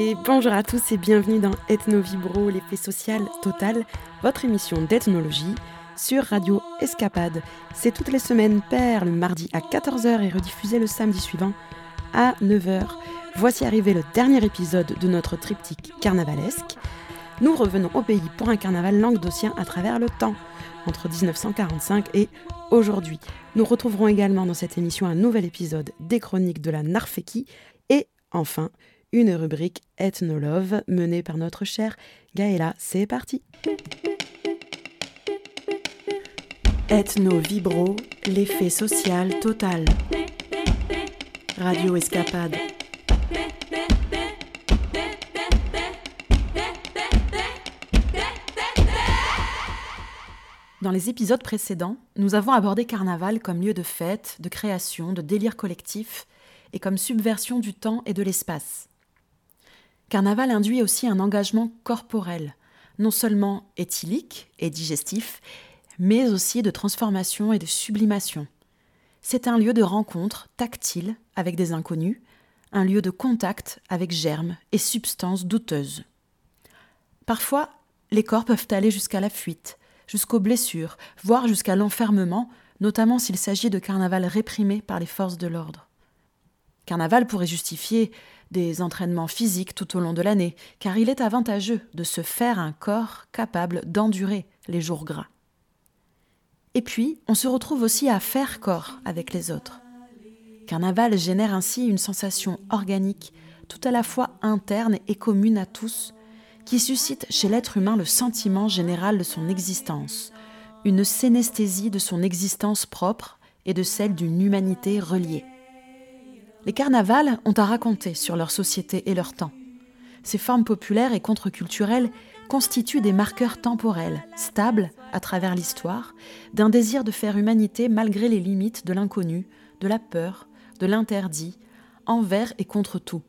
Et bonjour à tous et bienvenue dans Ethno Vibro, l'effet social total, votre émission d'ethnologie sur Radio Escapade. C'est toutes les semaines pair le mardi à 14h et rediffusé le samedi suivant à 9h. Voici arrivé le dernier épisode de notre triptyque carnavalesque. Nous revenons au pays pour un carnaval languedocien à travers le temps, entre 1945 et aujourd'hui. Nous retrouverons également dans cette émission un nouvel épisode des chroniques de la Narfeki et enfin une rubrique Ethnolove menée par notre chère Gaëla. C'est parti Ethno Vibro, l'effet social total. Radio Escapade. Dans les épisodes précédents, nous avons abordé Carnaval comme lieu de fête, de création, de délire collectif et comme subversion du temps et de l'espace. Carnaval induit aussi un engagement corporel, non seulement éthylique et digestif, mais aussi de transformation et de sublimation. C'est un lieu de rencontre tactile avec des inconnus, un lieu de contact avec germes et substances douteuses. Parfois, les corps peuvent aller jusqu'à la fuite, jusqu'aux blessures, voire jusqu'à l'enfermement, notamment s'il s'agit de carnaval réprimé par les forces de l'ordre. Carnaval pourrait justifier des entraînements physiques tout au long de l'année, car il est avantageux de se faire un corps capable d'endurer les jours gras. Et puis, on se retrouve aussi à faire corps avec les autres. Carnaval génère ainsi une sensation organique, tout à la fois interne et commune à tous, qui suscite chez l'être humain le sentiment général de son existence, une synesthésie de son existence propre et de celle d'une humanité reliée. Les carnavals ont à raconter sur leur société et leur temps. Ces formes populaires et contre-culturelles constituent des marqueurs temporels, stables à travers l'histoire, d'un désir de faire humanité malgré les limites de l'inconnu, de la peur, de l'interdit, envers et contre tout.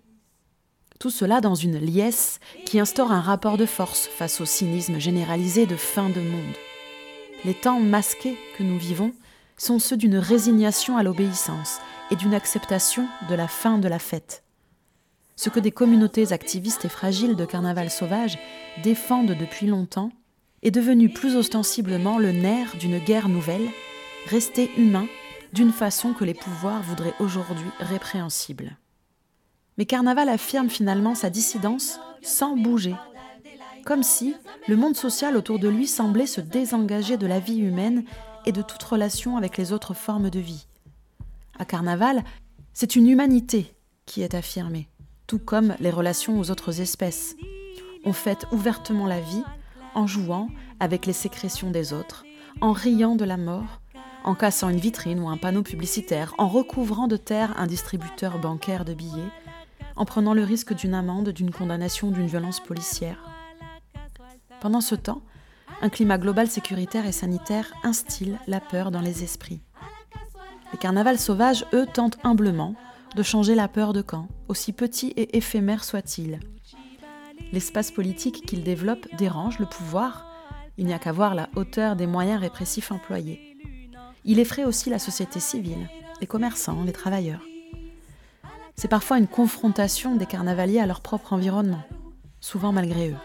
Tout cela dans une liesse qui instaure un rapport de force face au cynisme généralisé de fin de monde. Les temps masqués que nous vivons sont ceux d'une résignation à l'obéissance et d'une acceptation de la fin de la fête. Ce que des communautés activistes et fragiles de carnaval sauvage défendent depuis longtemps est devenu plus ostensiblement le nerf d'une guerre nouvelle, rester humain d'une façon que les pouvoirs voudraient aujourd'hui répréhensible. Mais Carnaval affirme finalement sa dissidence sans bouger, comme si le monde social autour de lui semblait se désengager de la vie humaine et de toute relation avec les autres formes de vie. À Carnaval, c'est une humanité qui est affirmée, tout comme les relations aux autres espèces. On fête ouvertement la vie en jouant avec les sécrétions des autres, en riant de la mort, en cassant une vitrine ou un panneau publicitaire, en recouvrant de terre un distributeur bancaire de billets, en prenant le risque d'une amende, d'une condamnation, d'une violence policière. Pendant ce temps, un climat global sécuritaire et sanitaire instille la peur dans les esprits. Les carnavals sauvages, eux, tentent humblement de changer la peur de camp, aussi petit et éphémère soit-il. L'espace politique qu'ils développent dérange le pouvoir, il n'y a qu'à voir la hauteur des moyens répressifs employés. Il effraie aussi la société civile, les commerçants, les travailleurs c'est parfois une confrontation des carnavaliers à leur propre environnement, souvent malgré eux.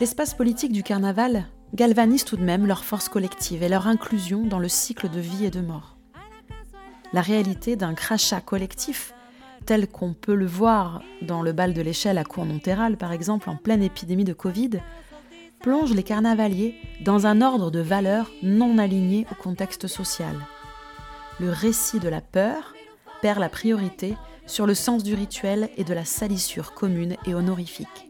L'espace politique du carnaval galvanise tout de même leur force collective et leur inclusion dans le cycle de vie et de mort. La réalité d'un crachat collectif, tel qu'on peut le voir dans le bal de l'échelle à Cournonterral par exemple en pleine épidémie de Covid, plonge les carnavaliers dans un ordre de valeurs non aligné au contexte social. Le récit de la peur, perd la priorité sur le sens du rituel et de la salissure commune et honorifique.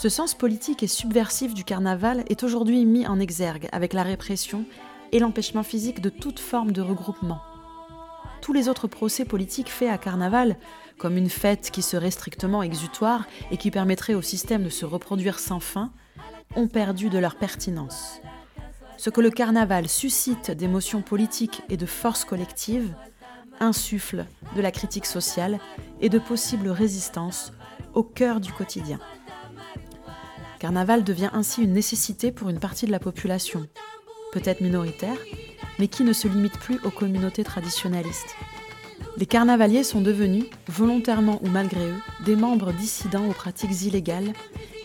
Ce sens politique et subversif du carnaval est aujourd'hui mis en exergue avec la répression et l'empêchement physique de toute forme de regroupement. Tous les autres procès politiques faits à carnaval, comme une fête qui serait strictement exutoire et qui permettrait au système de se reproduire sans fin, ont perdu de leur pertinence. Ce que le carnaval suscite d'émotions politiques et de force collective, insuffle de la critique sociale et de possibles résistances au cœur du quotidien. Carnaval devient ainsi une nécessité pour une partie de la population, peut-être minoritaire, mais qui ne se limite plus aux communautés traditionnalistes. Les carnavaliers sont devenus, volontairement ou malgré eux, des membres dissidents aux pratiques illégales,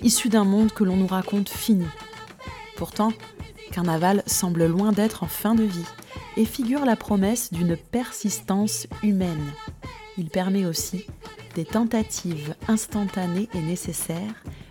issus d'un monde que l'on nous raconte fini. Pourtant, Carnaval semble loin d'être en fin de vie et figure la promesse d'une persistance humaine. Il permet aussi des tentatives instantanées et nécessaires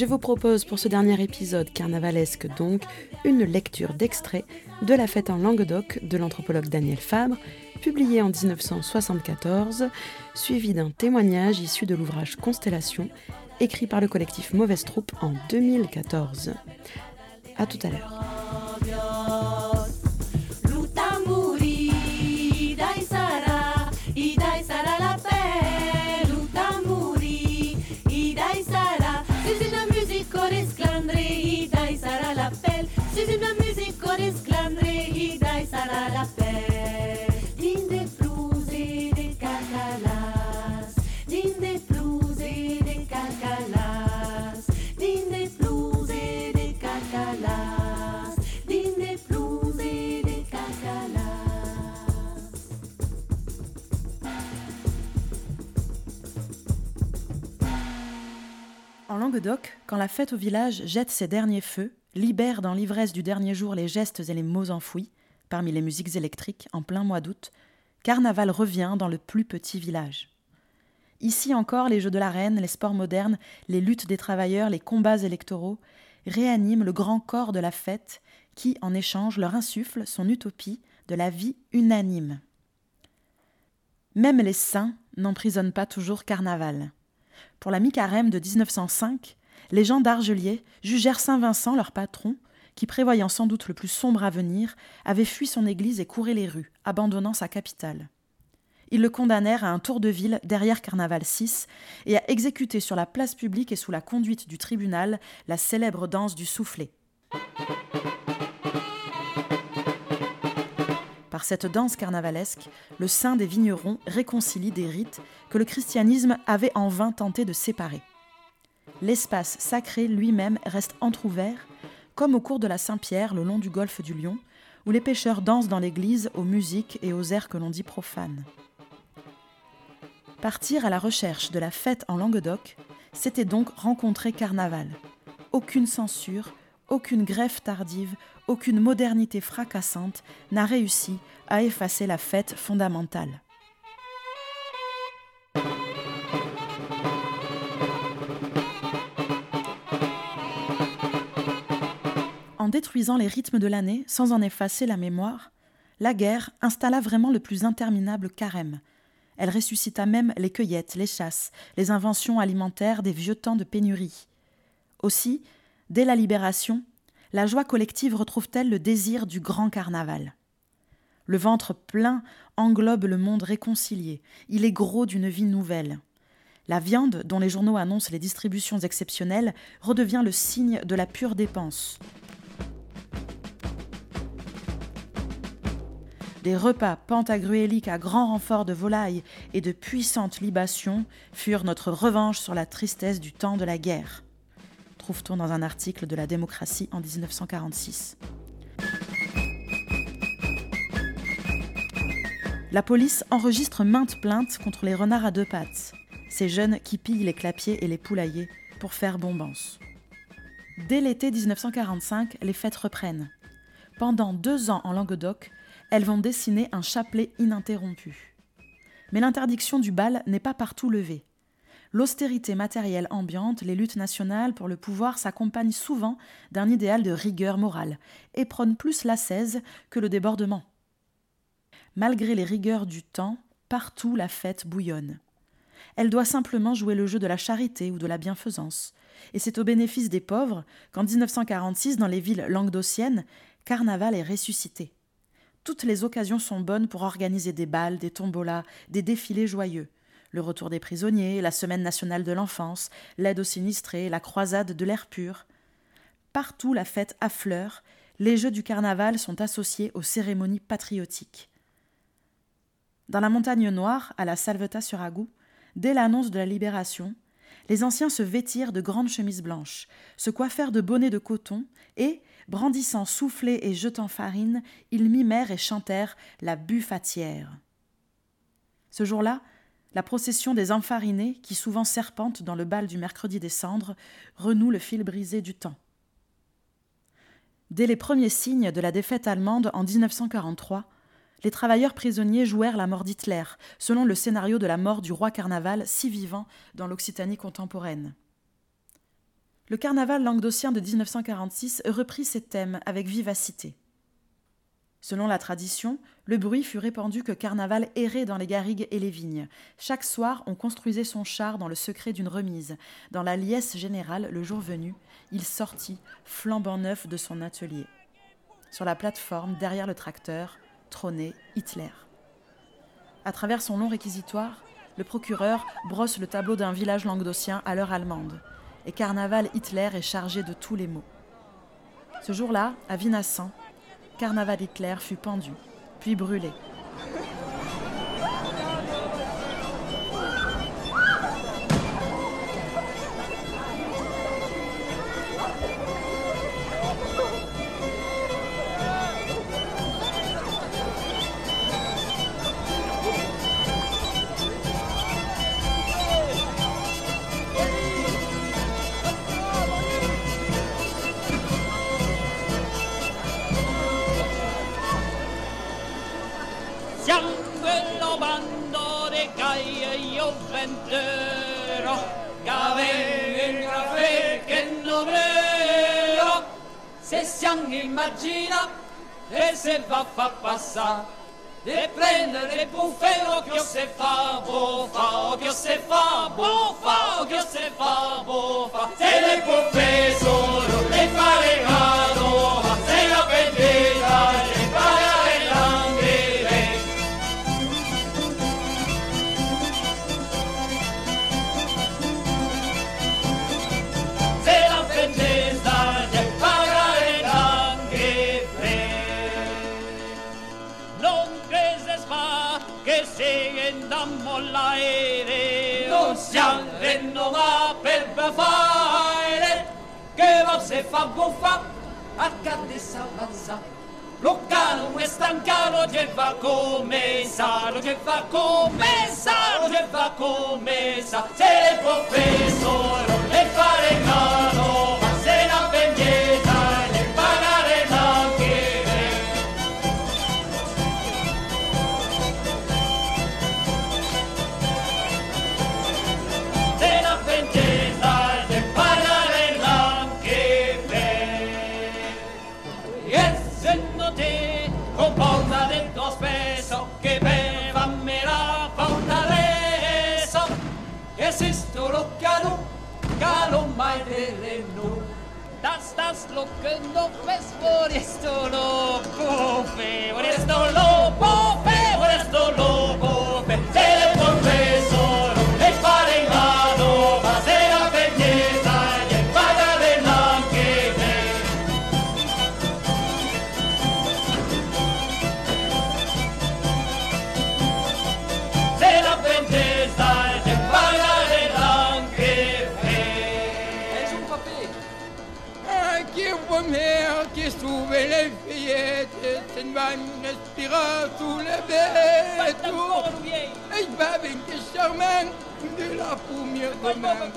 Je vous propose pour ce dernier épisode carnavalesque donc une lecture d'extrait de La fête en Languedoc de l'anthropologue Daniel Fabre, publié en 1974, suivi d'un témoignage issu de l'ouvrage Constellation, écrit par le collectif Mauvaise Troupe en 2014. A tout à l'heure. Languedoc, quand la fête au village jette ses derniers feux, libère dans l'ivresse du dernier jour les gestes et les mots enfouis, parmi les musiques électriques, en plein mois d'août, Carnaval revient dans le plus petit village. Ici encore, les jeux de la reine, les sports modernes, les luttes des travailleurs, les combats électoraux réaniment le grand corps de la fête qui, en échange, leur insuffle son utopie de la vie unanime. Même les saints n'emprisonnent pas toujours Carnaval. Pour la mi-carême de 1905, les gens d'Argelier jugèrent Saint-Vincent, leur patron, qui, prévoyant sans doute le plus sombre avenir, avait fui son église et couré les rues, abandonnant sa capitale. Ils le condamnèrent à un tour de ville derrière Carnaval VI et à exécuter sur la place publique et sous la conduite du tribunal la célèbre danse du soufflet. Cette danse carnavalesque, le saint des vignerons réconcilie des rites que le christianisme avait en vain tenté de séparer. L'espace sacré lui-même reste entr'ouvert, comme au cours de la Saint-Pierre le long du golfe du Lion, où les pêcheurs dansent dans l'église aux musiques et aux airs que l'on dit profanes. Partir à la recherche de la fête en Languedoc, c'était donc rencontrer Carnaval. Aucune censure, aucune greffe tardive, aucune modernité fracassante n'a réussi à effacer la fête fondamentale. En détruisant les rythmes de l'année sans en effacer la mémoire, la guerre installa vraiment le plus interminable carême. Elle ressuscita même les cueillettes, les chasses, les inventions alimentaires des vieux temps de pénurie. Aussi, dès la libération, la joie collective retrouve-t-elle le désir du grand carnaval? Le ventre plein englobe le monde réconcilié, il est gros d'une vie nouvelle. La viande, dont les journaux annoncent les distributions exceptionnelles, redevient le signe de la pure dépense. Des repas pantagruéliques à grand renfort de volailles et de puissantes libations furent notre revanche sur la tristesse du temps de la guerre trouve-t-on dans un article de la démocratie en 1946. La police enregistre maintes plaintes contre les renards à deux pattes, ces jeunes qui pillent les clapiers et les poulaillers pour faire bombance. Dès l'été 1945, les fêtes reprennent. Pendant deux ans en Languedoc, elles vont dessiner un chapelet ininterrompu. Mais l'interdiction du bal n'est pas partout levée. L'austérité matérielle ambiante, les luttes nationales pour le pouvoir s'accompagnent souvent d'un idéal de rigueur morale et prônent plus l'ascèse que le débordement. Malgré les rigueurs du temps, partout la fête bouillonne. Elle doit simplement jouer le jeu de la charité ou de la bienfaisance. Et c'est au bénéfice des pauvres qu'en 1946, dans les villes languedociennes, Carnaval est ressuscité. toutes les occasions sont bonnes pour organiser des balles, des tombolas, des défilés joyeux. Le retour des prisonniers, la semaine nationale de l'enfance, l'aide aux sinistrés, la croisade de l'air pur. Partout la fête affleure, les jeux du carnaval sont associés aux cérémonies patriotiques. Dans la montagne noire, à la Salvetat sur Agou, dès l'annonce de la libération, les anciens se vêtirent de grandes chemises blanches, se coiffèrent de bonnets de coton et, brandissant soufflets et jetant farine, ils mimèrent et chantèrent la buffatière. Ce jour-là, la procession des enfarinés, qui souvent serpente dans le bal du mercredi des cendres, renoue le fil brisé du temps. Dès les premiers signes de la défaite allemande en 1943, les travailleurs prisonniers jouèrent la mort d'Hitler, selon le scénario de la mort du roi carnaval si vivant dans l'Occitanie contemporaine. Le carnaval languedocien de 1946 reprit ces thèmes avec vivacité. Selon la tradition, le bruit fut répandu que Carnaval errait dans les garrigues et les vignes. Chaque soir, on construisait son char dans le secret d'une remise. Dans la liesse générale, le jour venu, il sortit, flambant neuf de son atelier. Sur la plateforme, derrière le tracteur, trônait Hitler. À travers son long réquisitoire, le procureur brosse le tableau d'un village languedocien à l'heure allemande. Et Carnaval Hitler est chargé de tous les maux. Ce jour-là, à Vinassan, Carnaval Hitler fut pendu, puis brûlé. Siamo immagina e se va fa passare de prendere buffe che se fa bofa, che se fa bofa, che se fa bofa. Se le buffe sono le fare cano, se la vendetta siamo ma per fare Che va se fa buffa a cadessa avanza Loccano e stancano che va come sa Che va come sa Che va come sa. Se le professore le fare mano mai terenu Dar stați loc când o vezi, ori este o lobofe, ori este o lobofe, les bêtes. Ich war wirklich charmant de la première demain.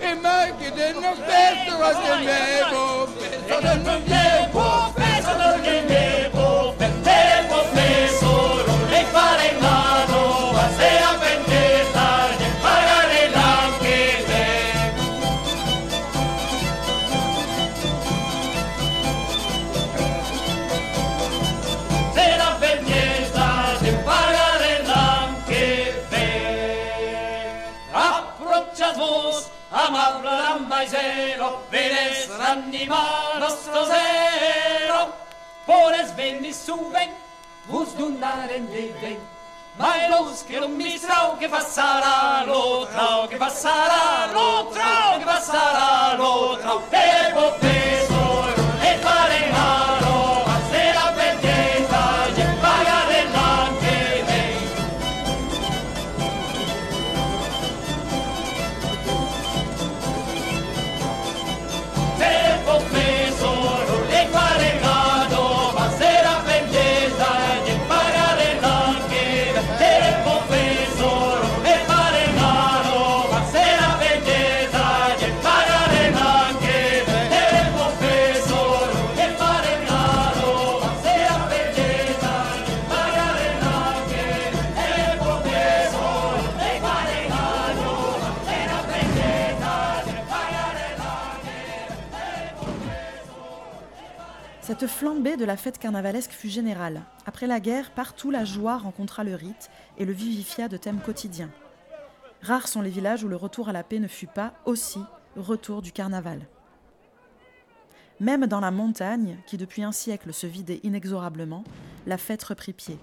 Et moi qui de nos festes, was de festes, de vieilles beaux festes. Amable l'animalo stasera Vorrei svegliare su ben Vus dundare in leden Ma è lo che non mi strau Che passerà lo trau Che passerà lo trau Che passerà lo trau E potevo Flambée de la fête carnavalesque fut générale. Après la guerre, partout la joie rencontra le rite et le vivifia de thèmes quotidiens. Rares sont les villages où le retour à la paix ne fut pas aussi retour du carnaval. Même dans la montagne, qui depuis un siècle se vidait inexorablement, la fête reprit pied.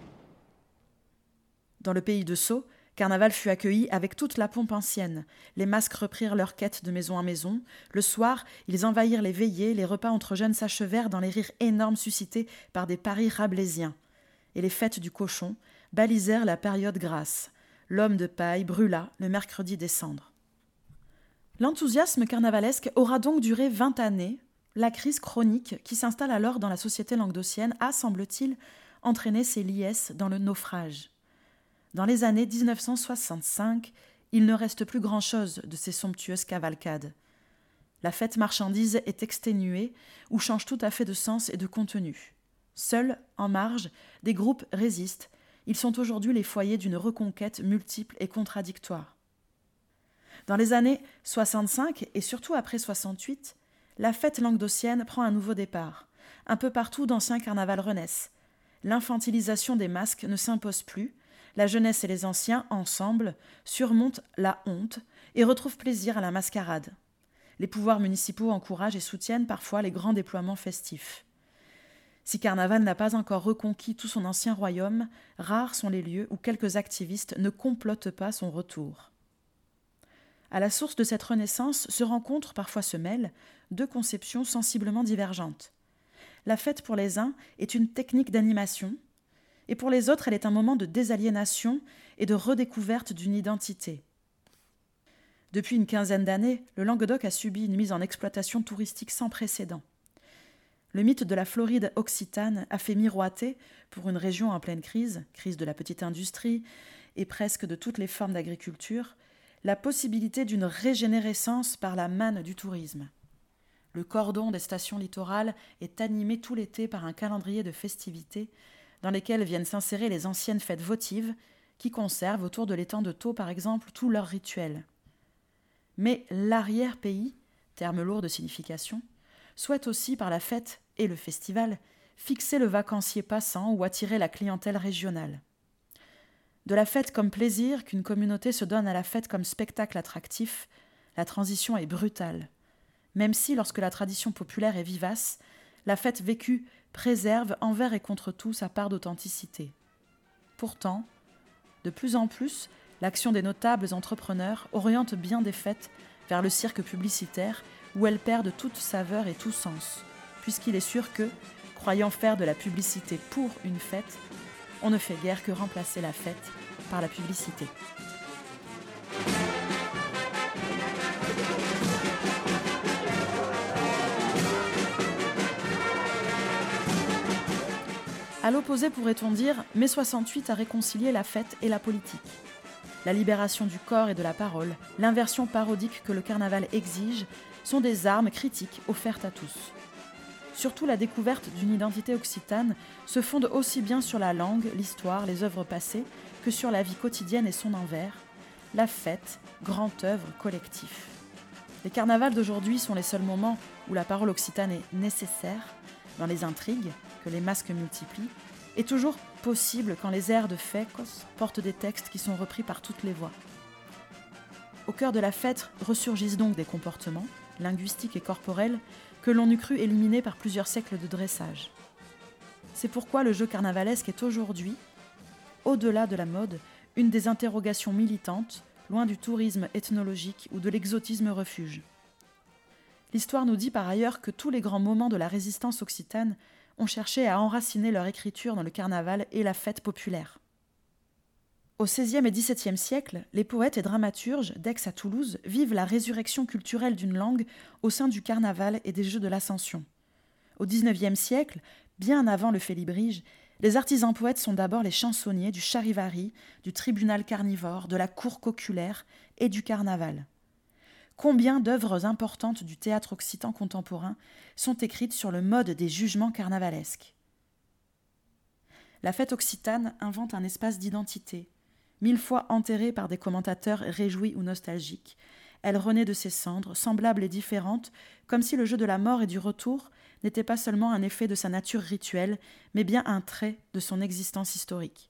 Dans le pays de Sceaux, Carnaval fut accueilli avec toute la pompe ancienne. Les masques reprirent leur quête de maison en maison. Le soir, ils envahirent les veillées, les repas entre jeunes s'achevèrent dans les rires énormes suscités par des paris rabelaisiens. Et les fêtes du cochon balisèrent la période grasse. L'homme de paille brûla le mercredi des cendres. L'enthousiasme carnavalesque aura donc duré vingt années. La crise chronique qui s'installe alors dans la société languedocienne a, semble-t-il, entraîné ses liesses dans le naufrage. Dans les années 1965, il ne reste plus grand-chose de ces somptueuses cavalcades. La fête marchandise est exténuée ou change tout à fait de sens et de contenu. Seuls, en marge, des groupes résistent. Ils sont aujourd'hui les foyers d'une reconquête multiple et contradictoire. Dans les années 65 et surtout après 68, la fête languedocienne prend un nouveau départ. Un peu partout, d'anciens carnavals renaissent. L'infantilisation des masques ne s'impose plus. La jeunesse et les anciens, ensemble, surmontent la honte et retrouvent plaisir à la mascarade. Les pouvoirs municipaux encouragent et soutiennent parfois les grands déploiements festifs. Si Carnaval n'a pas encore reconquis tout son ancien royaume, rares sont les lieux où quelques activistes ne complotent pas son retour. À la source de cette renaissance se rencontrent, parfois se mêlent, deux conceptions sensiblement divergentes. La fête pour les uns est une technique d'animation, et pour les autres elle est un moment de désaliénation et de redécouverte d'une identité. Depuis une quinzaine d'années, le Languedoc a subi une mise en exploitation touristique sans précédent. Le mythe de la Floride occitane a fait miroiter, pour une région en pleine crise, crise de la petite industrie et presque de toutes les formes d'agriculture, la possibilité d'une régénérescence par la manne du tourisme. Le cordon des stations littorales est animé tout l'été par un calendrier de festivités dans lesquelles viennent s'insérer les anciennes fêtes votives qui conservent autour de l'étang de Thau par exemple tous leurs rituels. Mais l'arrière-pays, terme lourd de signification, souhaite aussi par la fête et le festival fixer le vacancier passant ou attirer la clientèle régionale. De la fête comme plaisir qu'une communauté se donne à la fête comme spectacle attractif, la transition est brutale. Même si, lorsque la tradition populaire est vivace, la fête vécue préserve envers et contre tout sa part d'authenticité. Pourtant, de plus en plus, l'action des notables entrepreneurs oriente bien des fêtes vers le cirque publicitaire où elles perdent toute saveur et tout sens, puisqu'il est sûr que, croyant faire de la publicité pour une fête, on ne fait guère que remplacer la fête par la publicité. À l'opposé, pourrait-on dire, mai 68 a réconcilié la fête et la politique. La libération du corps et de la parole, l'inversion parodique que le carnaval exige, sont des armes critiques offertes à tous. Surtout la découverte d'une identité occitane se fonde aussi bien sur la langue, l'histoire, les œuvres passées, que sur la vie quotidienne et son envers, la fête, grand œuvre collectif. Les carnavals d'aujourd'hui sont les seuls moments où la parole occitane est nécessaire, dans les intrigues les masques multiplient, et toujours possible quand les airs de Fécos portent des textes qui sont repris par toutes les voix. Au cœur de la fête ressurgissent donc des comportements, linguistiques et corporels, que l'on eût cru éliminés par plusieurs siècles de dressage. C'est pourquoi le jeu carnavalesque est aujourd'hui, au-delà de la mode, une des interrogations militantes, loin du tourisme ethnologique ou de l'exotisme refuge. L'histoire nous dit par ailleurs que tous les grands moments de la résistance occitane ont cherché à enraciner leur écriture dans le carnaval et la fête populaire. Au XVIe et XVIIe siècle, les poètes et dramaturges d'Aix à Toulouse vivent la résurrection culturelle d'une langue au sein du carnaval et des Jeux de l'Ascension. Au XIXe siècle, Bien avant le félibrige, les artisans poètes sont d'abord les chansonniers du charivari, du tribunal carnivore, de la cour coculaire et du carnaval. Combien d'œuvres importantes du théâtre occitan contemporain sont écrites sur le mode des jugements carnavalesques? La fête occitane invente un espace d'identité. Mille fois enterrée par des commentateurs réjouis ou nostalgiques, elle renaît de ses cendres, semblable et différente, comme si le jeu de la mort et du retour n'était pas seulement un effet de sa nature rituelle, mais bien un trait de son existence historique.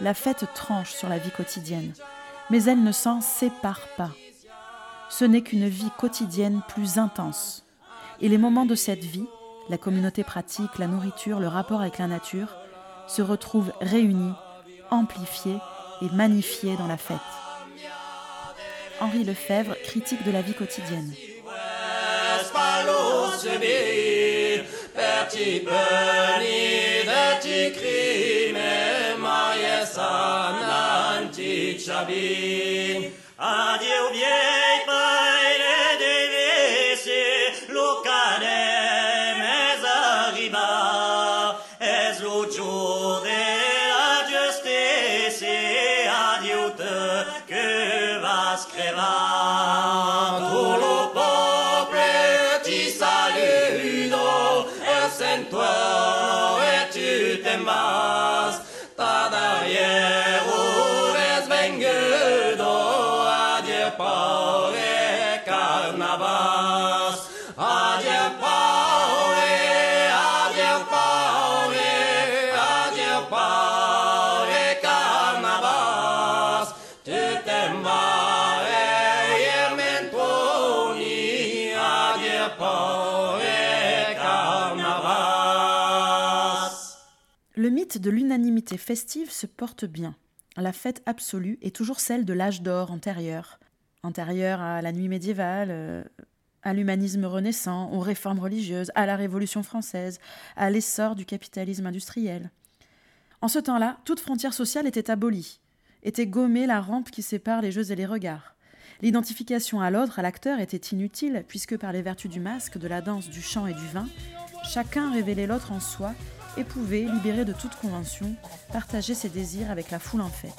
la fête tranche sur la vie quotidienne, mais elle ne s'en sépare pas. Ce n'est qu'une vie quotidienne plus intense. Et les moments de cette vie, la communauté pratique, la nourriture, le rapport avec la nature, se retrouvent réunis, amplifiés et magnifiés dans la fête. Henri Lefebvre, critique de la vie quotidienne. Shabin, adieu vieille paille de laisser locale, mais arriva, es le jour de la justice, adieu te que vas crevar. Tout le peuple santuario et tu de l'unanimité festive se porte bien. La fête absolue est toujours celle de l'âge d'or antérieur, antérieur à la nuit médiévale, euh, à l'humanisme renaissant, aux réformes religieuses, à la Révolution française, à l'essor du capitalisme industriel. En ce temps-là, toute frontière sociale était abolie, était gommée la rampe qui sépare les jeux et les regards. L'identification à l'autre, à l'acteur, était inutile, puisque par les vertus du masque, de la danse, du chant et du vin, chacun révélait l'autre en soi et pouvait, libéré de toute convention, partager ses désirs avec la foule en fête.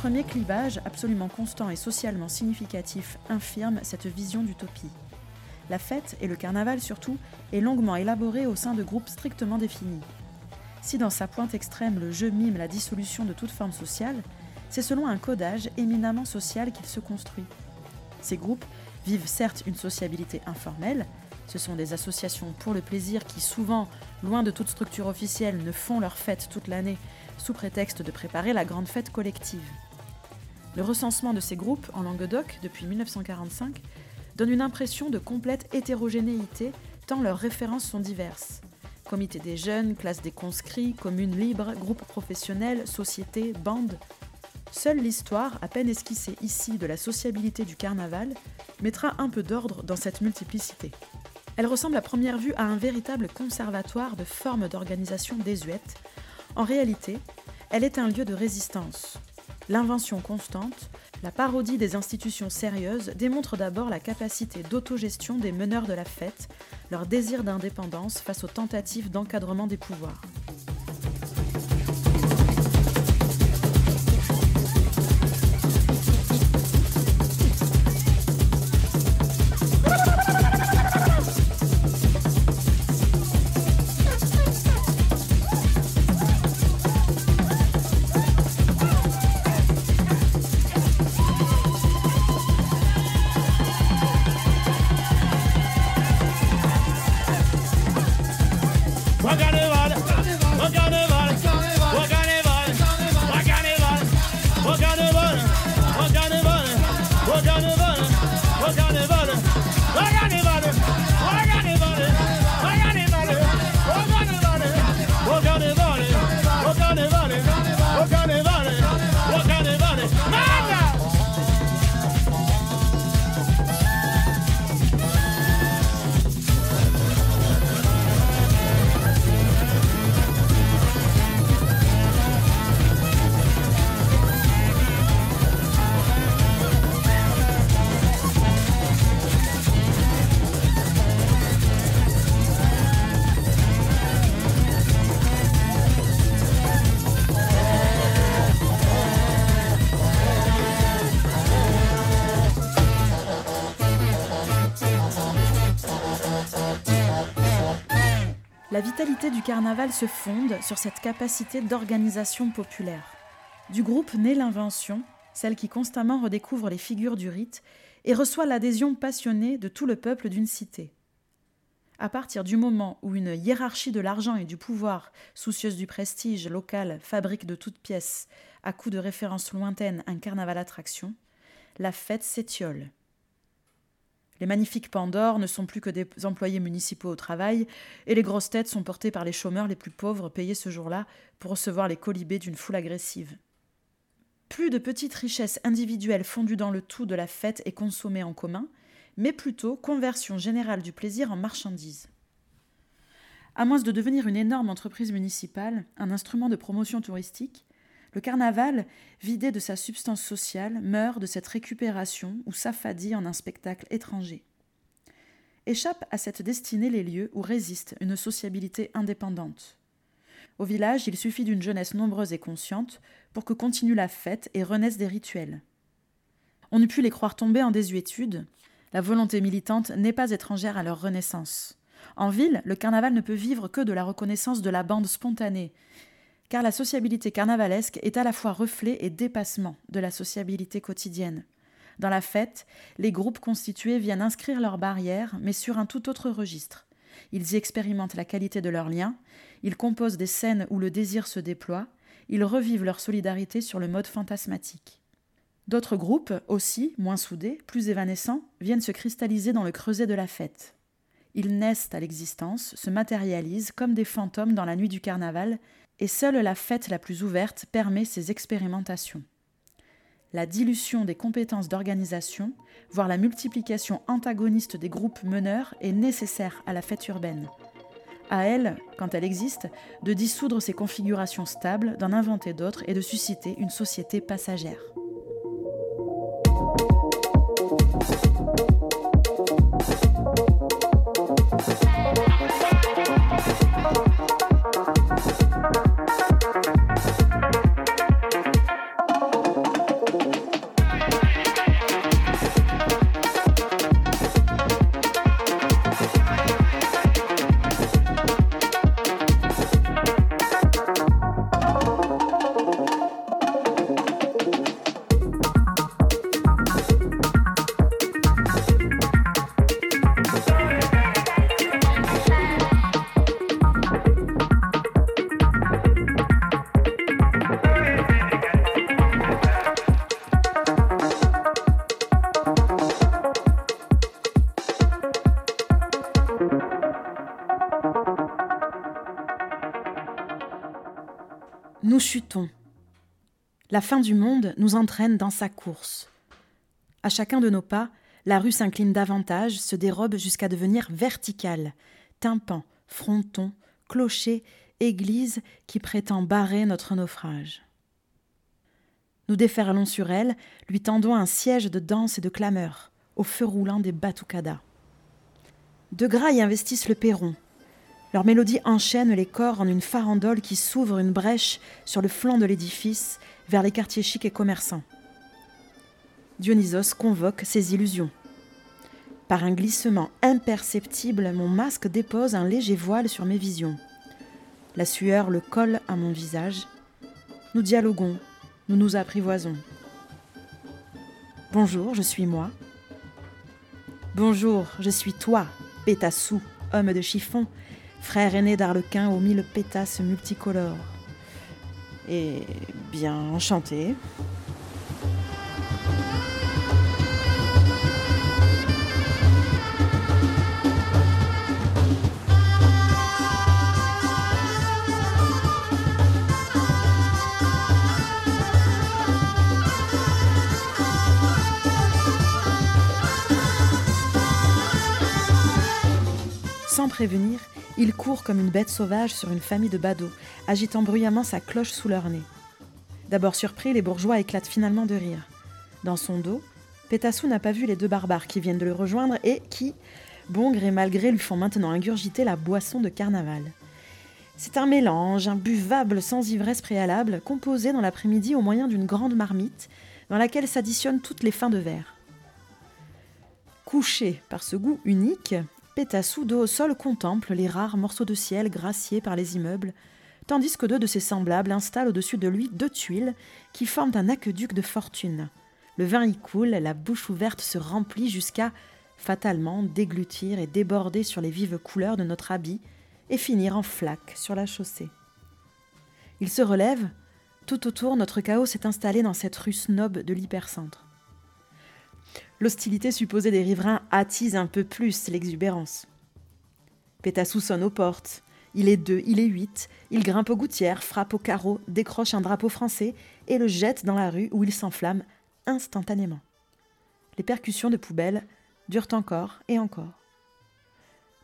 Premier clivage, absolument constant et socialement significatif, infirme cette vision d'utopie. La fête, et le carnaval surtout, est longuement élaborée au sein de groupes strictement définis. Si dans sa pointe extrême le jeu mime la dissolution de toute forme sociale, c'est selon un codage éminemment social qu'il se construit. Ces groupes vivent certes une sociabilité informelle, ce sont des associations pour le plaisir qui souvent, loin de toute structure officielle, ne font leur fête toute l'année sous prétexte de préparer la grande fête collective. Le recensement de ces groupes en Languedoc depuis 1945 donne une impression de complète hétérogénéité tant leurs références sont diverses. Comité des jeunes, classe des conscrits, communes libres, groupes professionnels, sociétés, bandes. Seule l'histoire, à peine esquissée ici de la sociabilité du carnaval, mettra un peu d'ordre dans cette multiplicité. Elle ressemble à première vue à un véritable conservatoire de formes d'organisation désuètes. En réalité, elle est un lieu de résistance. L'invention constante, la parodie des institutions sérieuses démontre d'abord la capacité d'autogestion des meneurs de la fête, leur désir d'indépendance face aux tentatives d'encadrement des pouvoirs. La vitalité du carnaval se fonde sur cette capacité d'organisation populaire. Du groupe naît l'invention, celle qui constamment redécouvre les figures du rite et reçoit l'adhésion passionnée de tout le peuple d'une cité. À partir du moment où une hiérarchie de l'argent et du pouvoir, soucieuse du prestige local, fabrique de toutes pièces, à coups de références lointaines, un carnaval attraction, la fête s'étiole. Les magnifiques Pandores ne sont plus que des employés municipaux au travail, et les grosses têtes sont portées par les chômeurs les plus pauvres payés ce jour-là pour recevoir les colibés d'une foule agressive. Plus de petites richesses individuelles fondues dans le tout de la fête et consommées en commun, mais plutôt conversion générale du plaisir en marchandise. À moins de devenir une énorme entreprise municipale, un instrument de promotion touristique, le carnaval, vidé de sa substance sociale, meurt de cette récupération ou s'affadit en un spectacle étranger. Échappe à cette destinée les lieux où résiste une sociabilité indépendante. Au village, il suffit d'une jeunesse nombreuse et consciente pour que continue la fête et renaissent des rituels. On eût pu les croire tombés en désuétude. La volonté militante n'est pas étrangère à leur renaissance. En ville, le carnaval ne peut vivre que de la reconnaissance de la bande spontanée, car la sociabilité carnavalesque est à la fois reflet et dépassement de la sociabilité quotidienne. Dans la fête, les groupes constitués viennent inscrire leurs barrières, mais sur un tout autre registre. Ils y expérimentent la qualité de leurs liens, ils composent des scènes où le désir se déploie, ils revivent leur solidarité sur le mode fantasmatique. D'autres groupes, aussi, moins soudés, plus évanescents, viennent se cristalliser dans le creuset de la fête. Ils naissent à l'existence, se matérialisent comme des fantômes dans la nuit du carnaval et seule la fête la plus ouverte permet ces expérimentations. La dilution des compétences d'organisation, voire la multiplication antagoniste des groupes meneurs est nécessaire à la fête urbaine. À elle, quand elle existe, de dissoudre ces configurations stables, d'en inventer d'autres et de susciter une société passagère. La fin du monde nous entraîne dans sa course. À chacun de nos pas, la rue s'incline davantage, se dérobe jusqu'à devenir verticale. Tympan, fronton, clocher, église qui prétend barrer notre naufrage. Nous déferlons sur elle, lui tendons un siège de danse et de clameur, au feu roulant des batucadas. De gras y investissent le perron. Leur mélodie enchaîne les corps en une farandole qui s'ouvre une brèche sur le flanc de l'édifice vers les quartiers chics et commerçants. Dionysos convoque ses illusions. Par un glissement imperceptible, mon masque dépose un léger voile sur mes visions. La sueur le colle à mon visage. Nous dialoguons, nous nous apprivoisons. Bonjour, je suis moi. Bonjour, je suis toi, Pétassou, homme de chiffon, frère aîné d'Arlequin aux mille pétasses multicolores. Et bien enchanté. Sans prévenir, il court comme une bête sauvage sur une famille de badauds, agitant bruyamment sa cloche sous leur nez. D'abord surpris, les bourgeois éclatent finalement de rire. Dans son dos, Pétassou n'a pas vu les deux barbares qui viennent de le rejoindre et qui, bon gré mal gré, lui font maintenant ingurgiter la boisson de carnaval. C'est un mélange, imbuvable sans ivresse préalable, composé dans l'après-midi au moyen d'une grande marmite dans laquelle s'additionnent toutes les fins de verre. Couché par ce goût unique, Pétassou, au sol, contemple les rares morceaux de ciel graciés par les immeubles, tandis que deux de ses semblables installent au-dessus de lui deux tuiles qui forment un aqueduc de fortune. Le vin y coule, la bouche ouverte se remplit jusqu'à, fatalement, déglutir et déborder sur les vives couleurs de notre habit et finir en flaque sur la chaussée. Il se relève. Tout autour, notre chaos s'est installé dans cette rue snob de l'hypercentre. L'hostilité supposée des riverains attise un peu plus l'exubérance. Pétassou sonne aux portes. Il est deux, il est huit. Il grimpe aux gouttières, frappe au carreau, décroche un drapeau français et le jette dans la rue où il s'enflamme instantanément. Les percussions de poubelle durent encore et encore.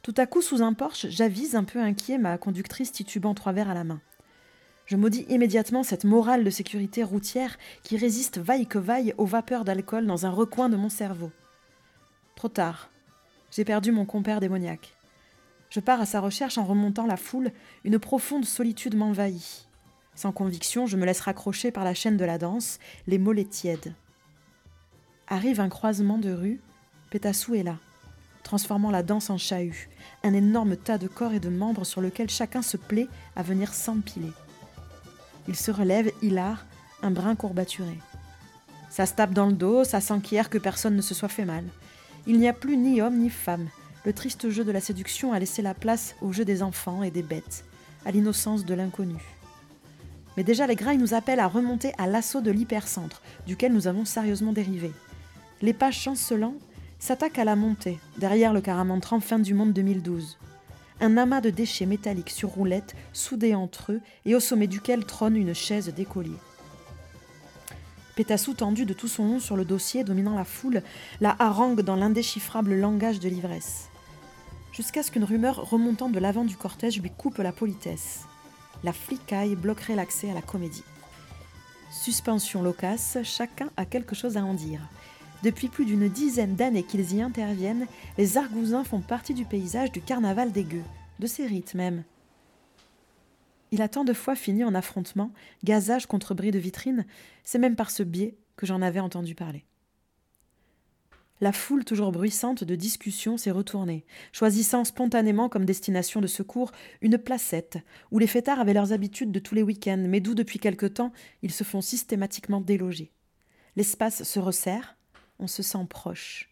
Tout à coup, sous un porche, j'avise un peu inquiet ma conductrice titubant trois verres à la main. Je maudis immédiatement cette morale de sécurité routière qui résiste vaille que vaille aux vapeurs d'alcool dans un recoin de mon cerveau. Trop tard. J'ai perdu mon compère démoniaque. Je pars à sa recherche en remontant la foule, une profonde solitude m'envahit. Sans conviction, je me laisse raccrocher par la chaîne de la danse, les mollets tièdes. Arrive un croisement de rue, Pétassou est là, transformant la danse en chahut, un énorme tas de corps et de membres sur lequel chacun se plaît à venir s'empiler. Il se relève, hilar, un brin courbaturé. Ça se tape dans le dos, ça s'enquiert que personne ne se soit fait mal. Il n'y a plus ni homme ni femme. Le triste jeu de la séduction a laissé la place au jeu des enfants et des bêtes, à l'innocence de l'inconnu. Mais déjà les grailles nous appellent à remonter à l'assaut de l'hypercentre, duquel nous avons sérieusement dérivé. Les pas chancelants s'attaquent à la montée, derrière le caramantrant fin du monde 2012 un amas de déchets métalliques sur roulettes soudés entre eux et au sommet duquel trône une chaise d'écolier. Pétassou tendu de tout son long sur le dossier dominant la foule, la harangue dans l'indéchiffrable langage de l'ivresse. Jusqu'à ce qu'une rumeur remontant de l'avant du cortège lui coupe la politesse. La flicaille bloquerait l'accès à la comédie. Suspension loquace, chacun a quelque chose à en dire. Depuis plus d'une dizaine d'années qu'ils y interviennent, les argousins font partie du paysage du carnaval des gueux, de ses rites même. Il a tant de fois fini en affrontement, gazage contre bris de vitrine, c'est même par ce biais que j'en avais entendu parler. La foule toujours bruissante de discussions s'est retournée, choisissant spontanément comme destination de secours une placette, où les fêtards avaient leurs habitudes de tous les week-ends, mais d'où depuis quelque temps ils se font systématiquement déloger. L'espace se resserre, on se sent proche.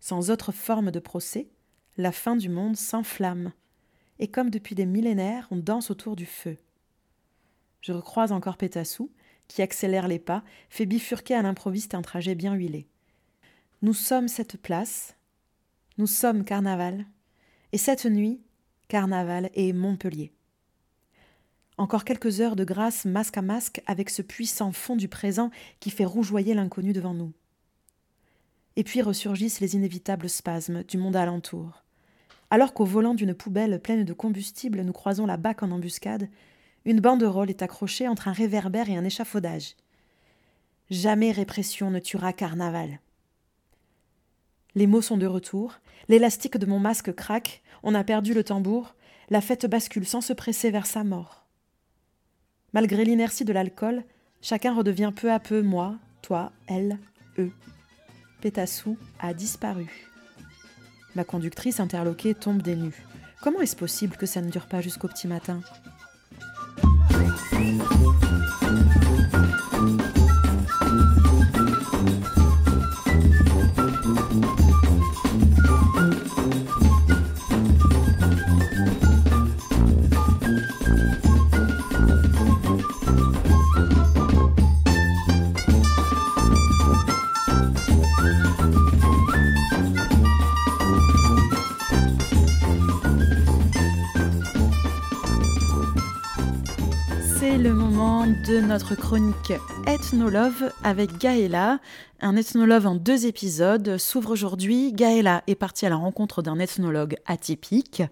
Sans autre forme de procès, la fin du monde s'enflamme, et comme depuis des millénaires, on danse autour du feu. Je recroise encore Pétassou, qui accélère les pas, fait bifurquer à l'improviste un trajet bien huilé. Nous sommes cette place, nous sommes Carnaval, et cette nuit, Carnaval et Montpellier. Encore quelques heures de grâce masque à masque avec ce puissant fond du présent qui fait rougeoyer l'inconnu devant nous. Et puis ressurgissent les inévitables spasmes du monde alentour. Alors qu'au volant d'une poubelle pleine de combustible, nous croisons la bac en embuscade, une banderole est accrochée entre un réverbère et un échafaudage. Jamais répression ne tuera carnaval. Les mots sont de retour, l'élastique de mon masque craque, on a perdu le tambour, la fête bascule sans se presser vers sa mort. Malgré l'inertie de l'alcool, chacun redevient peu à peu moi, toi, elle, eux. Pétassou a disparu. Ma conductrice interloquée tombe des nues. Comment est-ce possible que ça ne dure pas jusqu'au petit matin? Notre chronique Ethnolove avec Gaëla. Un ethnolove en deux épisodes s'ouvre aujourd'hui. Gaëla est partie à la rencontre d'un ethnologue atypique,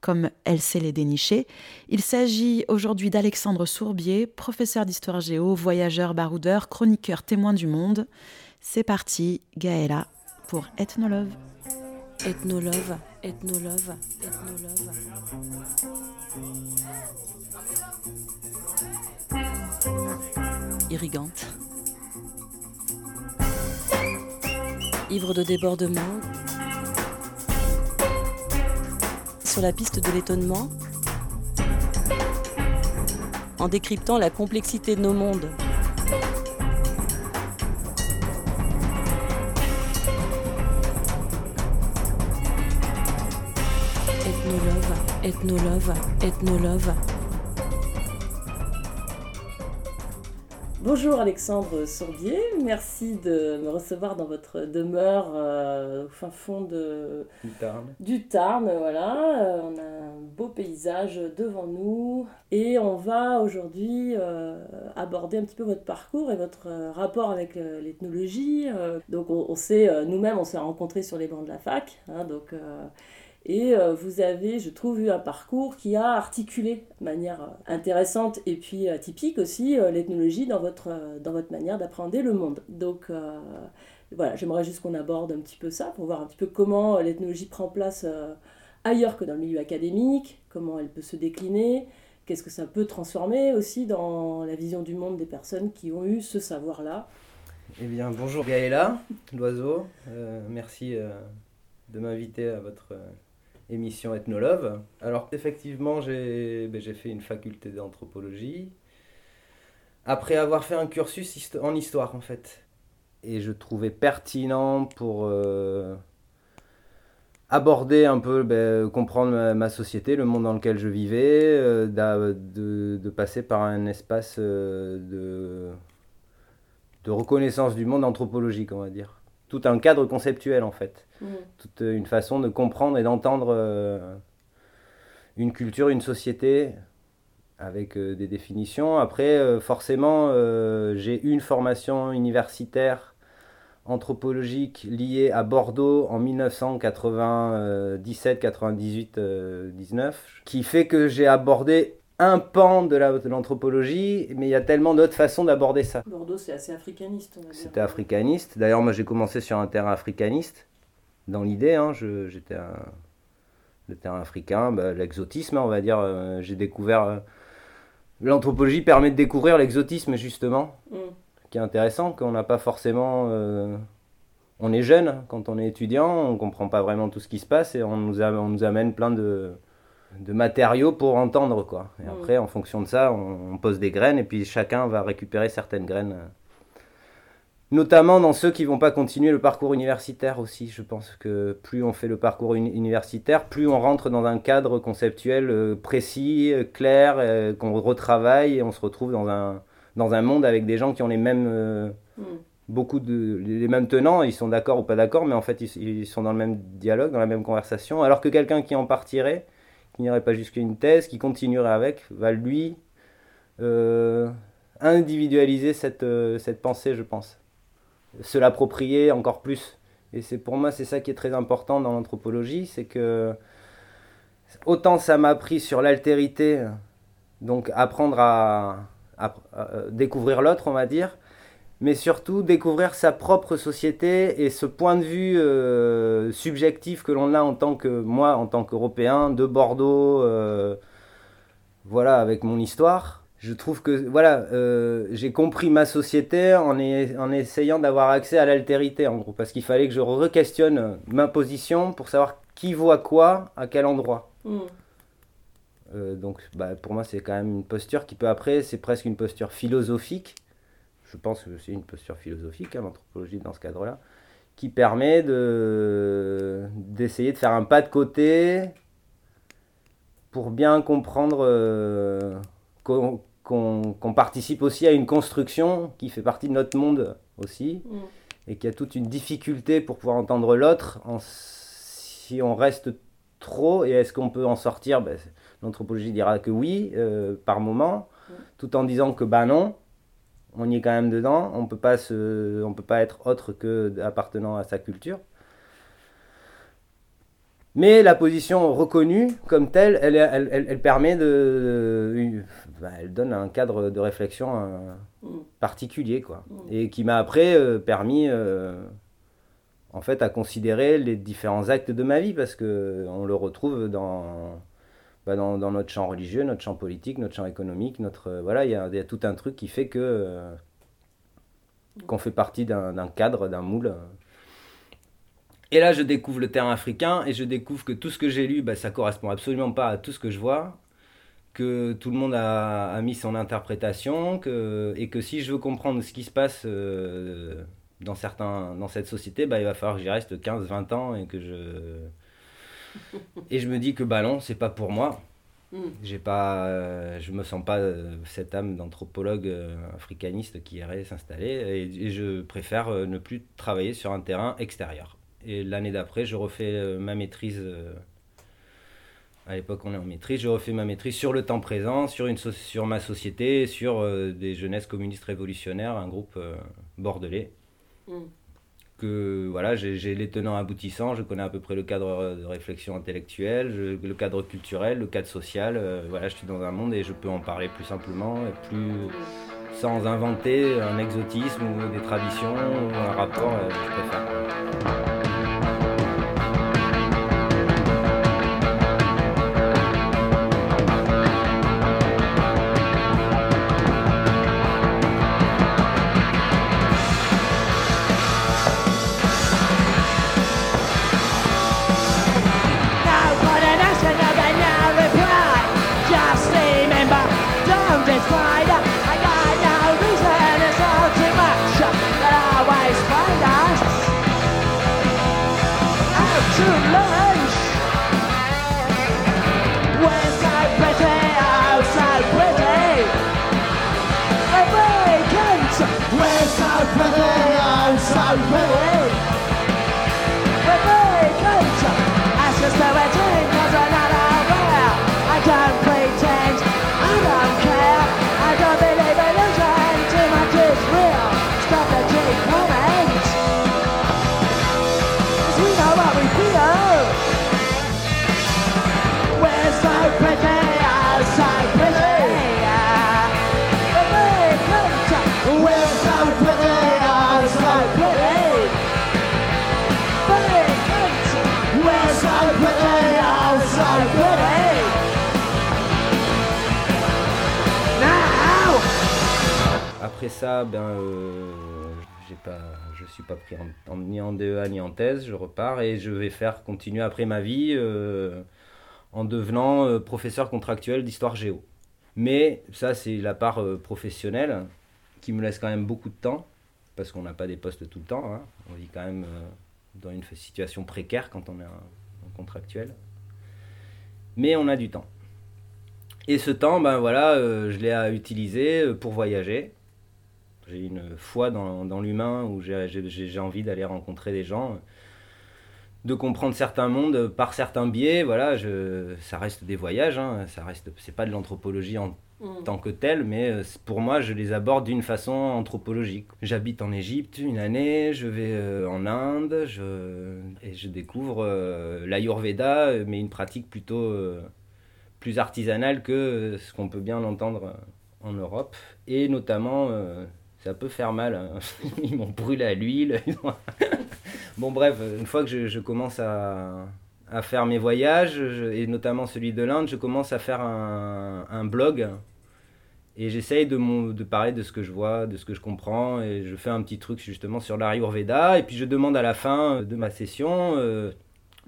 comme elle sait les dénicher. Il s'agit aujourd'hui d'Alexandre Sourbier, professeur d'histoire géo, voyageur, baroudeur, chroniqueur témoin du monde. C'est parti, Gaëla, pour Ethnolove. Ethnolove, ethnolove, ethnolove. Ivre de débordement. Sur la piste de l'étonnement. En décryptant la complexité de nos mondes. Ethnolove, ethnolove, ethnolove. Bonjour Alexandre Sourbier, merci de me recevoir dans votre demeure euh, au fin fond de, Du Tarn. du Tarn. Voilà, Euh, on a un beau paysage devant nous et on va aujourd'hui euh, aborder un petit peu votre parcours et votre rapport avec l'ethnologie. Donc on, on sait, nous-mêmes, on s'est rencontrés sur les bancs de la fac, hein, donc... et euh, vous avez, je trouve, eu un parcours qui a articulé de manière euh, intéressante et puis atypique aussi euh, l'ethnologie dans votre, dans votre manière d'appréhender le monde. Donc voilà, j'aimerais juste qu'on aborde un petit peu ça pour voir un petit peu comment l'ethnologie prend place ailleurs que dans le milieu académique, comment elle peut se décliner, qu'est-ce que ça peut transformer aussi dans la vision du monde des personnes qui ont eu ce savoir-là. Eh bien, bonjour Gaëla, l'oiseau. Merci de m'inviter à votre émission Ethnolove. Alors, effectivement, j'ai ben, j'ai fait une faculté d'anthropologie. Après avoir fait un cursus en histoire, en fait. Et je trouvais pertinent pour euh, aborder un peu, ben, comprendre ma, société, le monde dans lequel je vivais, euh, de passer par un espace euh, de de reconnaissance du monde anthropologique, on va dire. Tout un cadre conceptuel, en fait. Toute une façon de comprendre et d'entendre euh, une culture, une société, avec euh, des définitions. Après, euh, forcément, j'ai une formation universitaire anthropologique liée à Bordeaux en 1997, 98, euh, 19, qui fait que j'ai abordé un pan de la- de l'anthropologie, mais il y a tellement d'autres façons d'aborder ça. Bordeaux, c'est assez africaniste. C'était africaniste. D'ailleurs, moi, j'ai commencé sur un terrain africaniste. Dans l'idée, hein, j'étais un... le terrain africain, bah, l'exotisme, on va dire. euh, j'ai découvert. euh, L'anthropologie permet de découvrir l'exotisme, justement, Mm. qui est intéressant, qu'on n'a pas forcément. euh, On est jeune, hein, quand on est étudiant, on comprend pas vraiment tout ce qui se passe et on nous, a- on nous amène plein de, de matériaux pour entendre, quoi. Et Mm. après, en fonction de ça, on, on pose des graines et puis chacun va récupérer certaines graines. Notamment dans ceux qui vont pas continuer le parcours universitaire aussi. Je pense que plus on fait le parcours uni- universitaire, plus on rentre dans un cadre conceptuel euh, précis, euh, clair, euh, qu'on retravaille et on se retrouve dans un, dans un monde avec des gens qui ont les mêmes, euh, Mm. beaucoup de, les mêmes tenants. Ils sont d'accord ou pas d'accord, mais en fait ils, ils sont dans le même dialogue, dans la même conversation. Alors que quelqu'un qui en partirait, qui n'irait pas jusqu'à une thèse, qui continuerait avec, va lui euh, individualiser cette, euh, cette pensée, je pense. Se l'approprier encore plus. Et c'est pour moi, c'est ça qui est très important dans l'anthropologie, c'est que autant ça m'a appris sur l'altérité, donc apprendre à, à découvrir l'autre, on va dire, mais surtout découvrir sa propre société et ce point de vue euh, subjectif que l'on a en tant que moi, en tant qu'Européen, de Bordeaux, euh, voilà, avec mon histoire. Je trouve que voilà, euh, j'ai compris ma société en, est- en essayant d'avoir accès à l'altérité, en gros, parce qu'il fallait que je re-questionne ma position pour savoir qui voit quoi, à quel endroit. Mm. Euh, donc bah, pour moi c'est quand même une posture qui peut après c'est presque une posture philosophique je pense que c'est une posture philosophique hein, l'anthropologie dans ce cadre là qui permet de d'essayer de faire un pas de côté pour bien comprendre euh, qu'on qu'on- qu'on participe aussi à une construction qui fait partie de notre monde aussi Mm. et qu'il y a toute une difficulté pour pouvoir entendre l'autre en- si on reste trop et est-ce qu'on peut en sortir? Ben, L'anthropologie dira que oui, euh, par moment, Mm. tout en disant que bah non, on y est quand même dedans, on peut pas se, on peut pas être autre que appartenant à sa culture. Mais la position reconnue comme telle, elle, est- elle, elle- elle permet de, bah, elle donne un cadre de réflexion euh, Mm. particulier quoi, Mm. et qui m'a après euh, permis, euh, en fait, à considérer les différents actes de ma vie parce que on le retrouve dans bah, dans, notre champ religieux, notre champ politique, notre champ économique, notre euh, voilà, il y, a tout un truc qui fait que euh, qu'on fait partie d'un cadre, d'un moule. Et là, je découvre le terrain africain et je découvre que tout ce que j'ai lu, bah, ça correspond absolument pas à tout ce que je vois, que tout le monde a, mis son interprétation, que, et que si je veux comprendre ce qui se passe euh, dans, certains, dans cette société, bah, il va falloir que j'y reste 15-20 ans et que je... Et je me dis que bah non, c'est pas pour moi. Mm. J'ai pas, euh, je me sens pas euh, cette âme d'anthropologue euh, africaniste qui irait s'installer et, et je préfère euh, ne plus travailler sur un terrain extérieur. Et l'année d'après, je refais ma maîtrise. à l'époque, on est en maîtrise. Je refais ma maîtrise sur le temps présent, sur, une so- sur ma société, sur des jeunesses communistes révolutionnaires, un groupe bordelais Mm. Que voilà, j'ai les tenants aboutissants, je connais à peu près le cadre de réflexion intellectuelle, le cadre culturel, le cadre social. euh, voilà, je suis dans un monde et je peux en parler plus simplement, et plus sans inventer un exotisme ou des traditions ou un rapport. euh, je préfère. We're so pretty, oh so Ça, ben, euh, pas, je suis pas pris en, en- ni en DEA ni en thèse, je repars et je vais faire continuer après ma vie euh, en devenant euh, professeur contractuel d'histoire géo. Mais ça, c'est la part euh, professionnelle qui me laisse quand même beaucoup de temps, parce qu'on n'a pas des postes tout le temps. hein. On vit quand même dans une situation précaire quand on est un, contractuel. Mais on a du temps. Et ce temps, ben voilà, je l'ai à utiliser pour voyager. J'ai une foi dans, dans l'humain où j'ai- envie d'aller rencontrer des gens, de comprendre certains mondes par certains biais. Voilà, je, ça reste des voyages, hein, ça reste, c'est pas de l'anthropologie en Mm. tant que telles, mais euh, pour moi, je les aborde d'une façon anthropologique. J'habite en Égypte une année, je vais euh, en Inde, je, et je découvre euh, l'Ayurveda, mais une pratique plutôt euh, plus artisanale que ce qu'on peut bien entendre en Europe. Et notamment, euh, ça peut faire mal. hein. Ils m'ont brûlé à l'huile. bon, bref, une fois que je, commence à, à faire mes voyages, et notamment celui de l'Inde, je commence à faire un, un blog. Et j'essaye de, de parler de ce que je vois, de ce que je comprends. Et je fais un petit truc justement sur l'Ayurveda. Et puis je demande à la fin de ma session euh,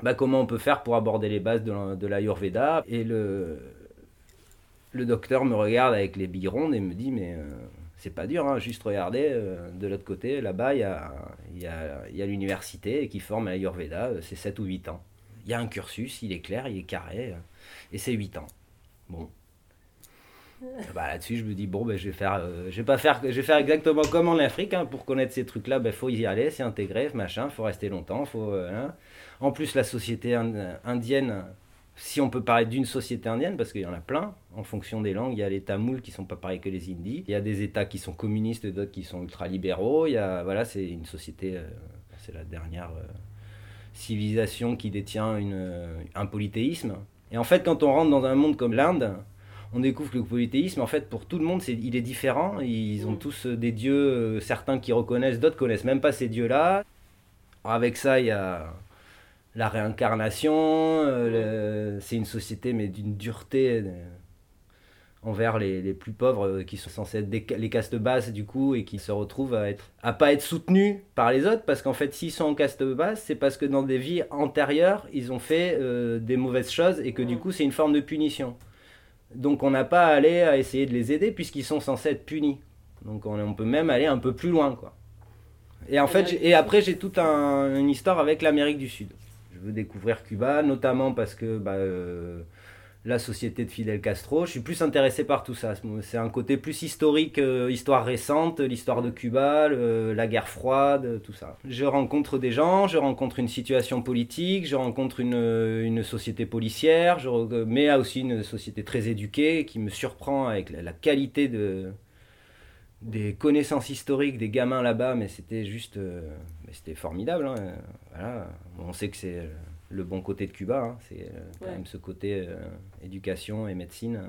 bah, comment on peut faire pour aborder les bases de l'Ayurveda. Et le, le docteur me regarde avec les billes rondes et me dit Mais euh, c'est pas dur, hein, juste regardez, euh, de l'autre côté, là-bas, il y a, y a, y a l'université qui forme à l'Ayurveda, euh, c'est 7 ou 8 ans. Il y a un cursus, il est clair, il est carré, euh, et c'est 8 ans. Bon. Bah, là-dessus, je me dis, bon, ben, je, vais faire, je, vais pas faire, je vais faire exactement comme en Afrique. hein, pour connaître ces trucs-là, il faut y aller, c'est intégré, machin, faut rester longtemps. Faut, hein. En plus, la société ind- indienne, si on peut parler d'une société indienne, parce qu'il y en a plein, en fonction des langues, il y a les Tamouls qui sont pas pareils que les Hindis. Il y a des États qui sont communistes et d'autres qui sont ultra-libéraux. Il y a, voilà, c'est une société, euh, c'est la dernière euh, civilisation qui détient une, euh, un polythéisme. Et en fait, quand on rentre dans un monde comme l'Inde, on découvre que le polythéisme, en fait, pour tout le monde, il est différent. Ils ont Mm. tous des dieux, certains qui reconnaissent, d'autres connaissent même pas ces dieux-là. Alors, avec ça, il y a la réincarnation. euh, c'est une société, mais d'une dureté euh, envers les, les plus pauvres, euh, qui sont censés être des les castes basses, du coup, et qui se retrouvent à être à pas être soutenus par les autres, parce qu'en fait, s'ils sont en caste basse, c'est parce que dans des vies antérieures, ils ont fait euh, des mauvaises choses, et que du coup, c'est une forme de punition. Donc on n'a pas à aller à essayer de les aider puisqu'ils sont censés être punis. Donc on, on peut même aller un peu plus loin quoi. Et en fait, j'ai- et après j'ai toute un- une histoire avec l'Amérique du Sud. Veux découvrir Cuba, notamment parce que bah, euh, la société de Fidel Castro, je suis plus intéressé par tout ça. C'est un côté plus historique, euh, histoire récente, l'histoire de Cuba, la guerre froide, tout ça. Je rencontre des gens, je rencontre une situation politique, je rencontre une, société policière, mais aussi une société très éduquée qui me surprend avec la qualité de, des connaissances historiques des gamins là-bas, mais c'était juste, euh, c'était formidable. hein. Voilà. On sait que c'est euh, le bon côté de Cuba, hein. c'est euh, quand Ouais. même ce côté euh, éducation et médecine, euh,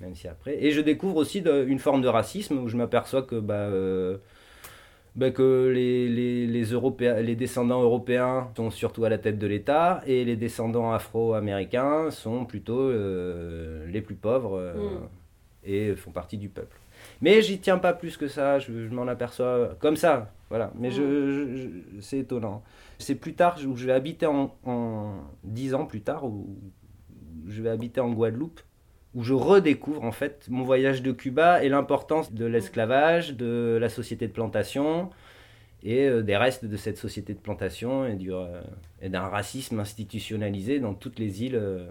même si après. Et je découvre aussi de- une forme de racisme où je m'aperçois que bah, bah, que les, les, les, Européens, les descendants européens sont surtout à la tête de l'État et les descendants afro-américains sont plutôt les plus pauvres Mm. et font partie du peuple. Mais j'y tiens pas plus que ça, je, je m'en aperçois comme ça, voilà. Mais je, je- je- c'est étonnant. C'est plus tard où je vais habiter en, en 10 ans plus tard, où je vais habiter en Guadeloupe, où je redécouvre en fait mon voyage de Cuba et l'importance de l'esclavage, de la société de plantation et euh, des restes de cette société de plantation et, du, euh, et d'un racisme institutionnalisé dans toutes les îles euh,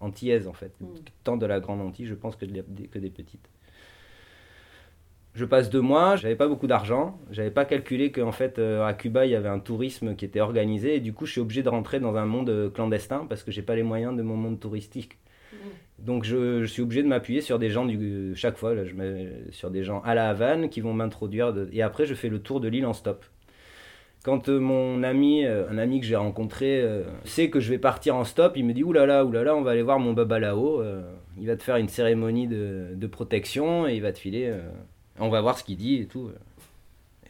antillaises en fait, Mm. tant de la Grande Antille je pense que, de que des petites. Je passe deux mois, j'avais pas beaucoup d'argent, j'avais pas calculé qu'en fait euh, à Cuba il y avait un tourisme qui était organisé et du coup je suis obligé de rentrer dans un monde euh, clandestin parce que j'ai pas les moyens de mon monde touristique. Donc je, je suis obligé de m'appuyer sur des gens du chaque fois là, je mets sur des gens à la Havane qui vont m'introduire de- et après je fais le tour de l'île en stop. Quand euh, mon ami, euh, un ami que j'ai rencontré, euh, sait que je vais partir en stop, il me dit oulala, oulala, on va aller voir mon babalao. euh, il va te faire une cérémonie de, de protection et il va te filer. On va voir ce qu'il dit et tout.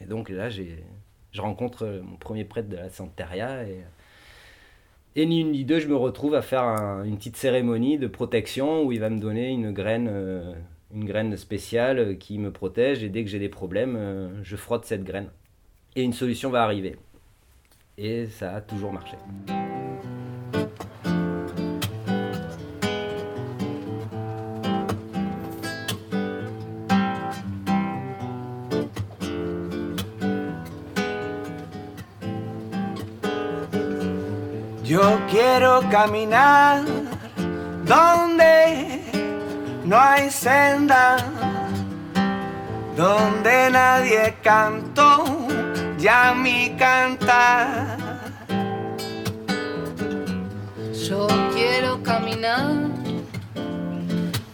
Et donc là, j'ai, je rencontre euh, mon premier prêtre de la Santeria et, et ni une ni deux, je me retrouve à faire un- une petite cérémonie de protection où il va me donner une graine, euh, une graine spéciale qui me protège et dès que j'ai des problèmes, euh, je frotte cette graine et une solution va arriver. Et ça a toujours marché. Yo quiero caminar donde no hay senda, donde nadie cantó ya mi cantar. Yo quiero caminar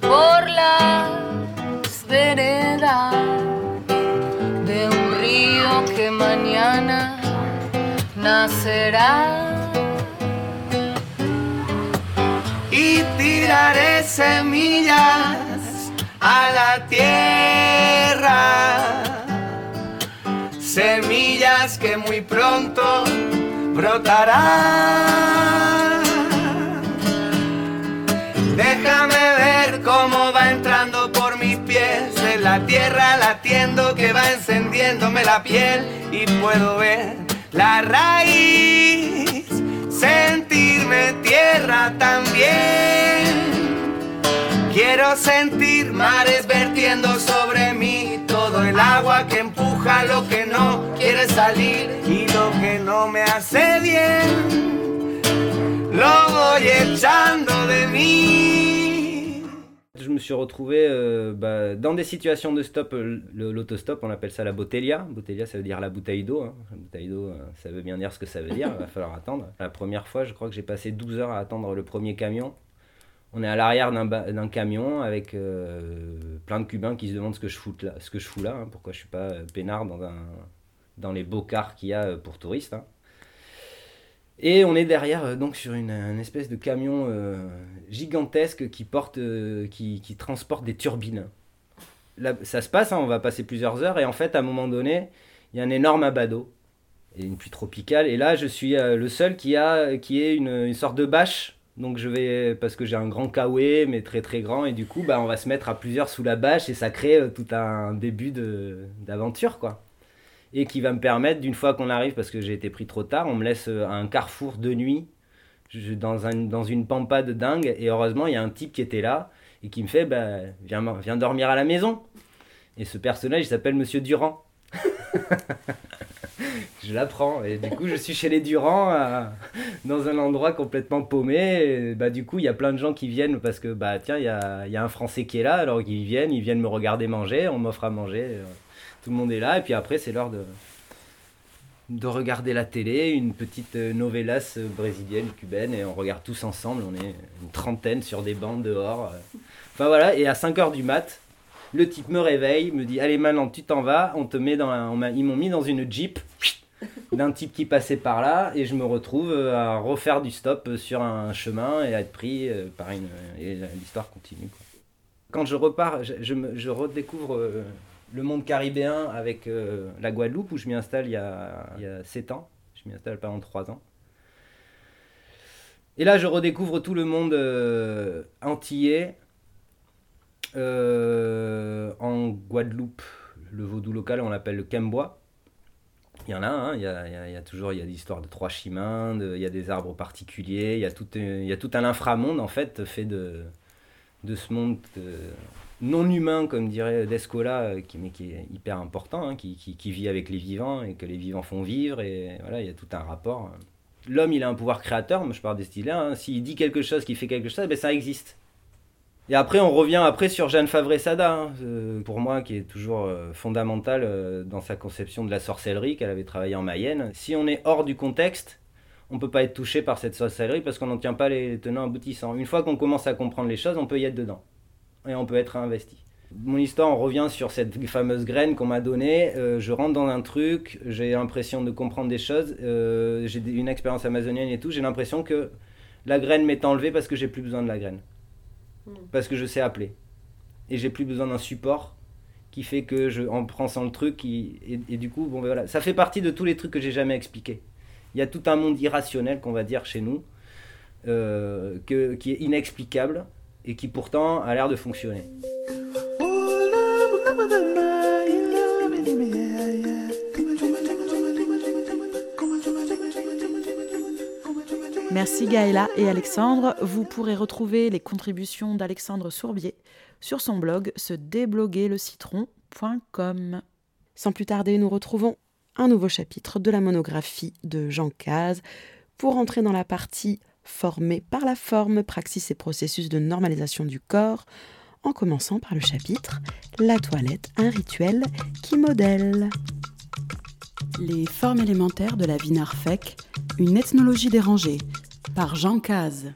por las veredas de un río que mañana nacerá. Tiraré semillas a la tierra. Semillas que muy pronto brotarán. Déjame ver cómo va entrando por mis pies en la tierra latiendo que va encendiéndome la piel y puedo ver la raíz, sentirme tierra también. Quiero sentir mares vertiendo sobre mí todo el agua que empuja lo que no quiere salir y lo que no me hace bien. Lo voy echando de mí. Je me suis retrouvé euh, bah, dans des situations de stop, euh, l'autostop, on appelle ça la botellia. Botellia, ça veut dire la bouteille d'eau. hein. La bouteille d'eau, euh, ça veut bien dire ce que ça veut dire, il va falloir attendre. La première fois, je crois que j'ai passé 12 heures à attendre le premier camion. On est à l'arrière d'un camion avec plein de Cubains qui se demandent ce que je fous là, ce je fous pourquoi je suis pas peinard dans, les beaux cars qu'il y a pour touristes. hein. Et on est derrière, euh, donc sur une, espèce de camion euh, gigantesque qui porte, euh, qui, transporte des turbines. Là, ça se passe, hein, on va passer plusieurs heures, et en fait, à un moment donné, il y a un énorme abat d'eau et une pluie tropicale. Et là, je suis le seul qui a, qui est une, sorte de bâche. Donc je vais, parce que j'ai un grand kawaii, mais très très grand, et du coup, bah, on va se mettre à plusieurs sous la bâche, et ça crée tout un début d'aventure, quoi et qui va me permettre, d'une fois qu'on arrive, parce que j'ai été pris trop tard, on me laisse euh, à un carrefour de nuit, dans, dans une pampa de dingue, et heureusement, il y a un type qui était là, et qui me fait, bah, viens, viens dormir à la maison. Et ce personnage, il s'appelle Monsieur Durand. je l'apprends, et du coup, je suis chez les Durand, dans un endroit complètement paumé, et bah, du coup, il y a plein de gens qui viennent, parce que, bah, tiens, il y a, y a un Français qui est là, alors ils viennent, ils viennent me regarder manger, on m'offre à manger, euh, tout le monde est là, et puis après, c'est l'heure de, de regarder la télé, une petite euh, novelas euh, brésilienne, cubaine, et on regarde tous ensemble, on est une trentaine sur des bancs dehors. euh. Enfin voilà, et à 5h du mat, le type me réveille, me dit Allez, maintenant tu t'en vas, on te met dans un- ils m'ont mis dans une jeep d'un type qui passait par là, et je me retrouve à refaire du stop sur un chemin et à être pris par une. Et l'histoire continue. Quand je repars, je, me- je redécouvre le monde caribéen avec euh, la Guadeloupe où je m'y installe il y, a, il y a 7 ans. Je m'y installe pendant 3 ans. Et là, je redécouvre tout le monde euh, antillais. Euh, en Guadeloupe, le vaudou local, on l'appelle le Kembois. Il y en a, hein, il, y a, il y a- il y a toujours il y a des histoires de trois chemins, de- il y a des arbres particuliers, il y a tout, il y a tout un inframonde en fait fait de, de ce monde euh, non humain, comme dirait Descola, euh, qui, mais qui est hyper important, hein, qui, qui- qui vit avec les vivants et que les vivants font vivre. Et voilà, il y a tout un rapport. L'homme, il a un pouvoir créateur, moi je parle des styles là. S'il dit quelque chose, qu'il fait quelque chose, ben, ça existe. Et après, on revient après sur Jeanne Favre-Sada, hein, euh, pour moi, qui est toujours fondamentale dans sa conception de la sorcellerie, qu'elle avait travaillé en Mayenne. Si on est hors du contexte, on peut pas être touché par cette sorcellerie parce qu'on n'en tient pas les tenants aboutissants. Une fois qu'on commence à comprendre les choses, on peut y être dedans. Et on peut être investi. Mon histoire, on revient sur cette fameuse graine qu'on m'a donnée. Euh, je rentre dans un truc, j'ai l'impression de comprendre des choses. euh, j'ai une expérience amazonienne et tout. J'ai l'impression que la graine m'est enlevée parce que j'ai plus besoin de la graine. Parce que je sais appeler. Et j'ai plus besoin d'un support qui fait que je, en prenant le truc, et du coup, bon, ben voilà. Ça fait partie de tous les trucs que j'ai jamais expliqués. Il y a tout un monde irrationnel, qu'on va dire, chez nous, euh, que, qui est inexplicable et qui pourtant a l'air de fonctionner. Merci Gaëla et Alexandre. Vous pourrez retrouver les contributions d'Alexandre Sourbier sur son blog se débloguerlecitron.com. Sans plus tarder, nous retrouvons un nouveau chapitre de la monographie de Jean Caz pour entrer dans la partie formée par la forme, praxis et processus de normalisation du corps, en commençant par le chapitre La toilette, un rituel qui modèle. Les formes élémentaires de la vie narfec, une ethnologie dérangée, par Jean Caz.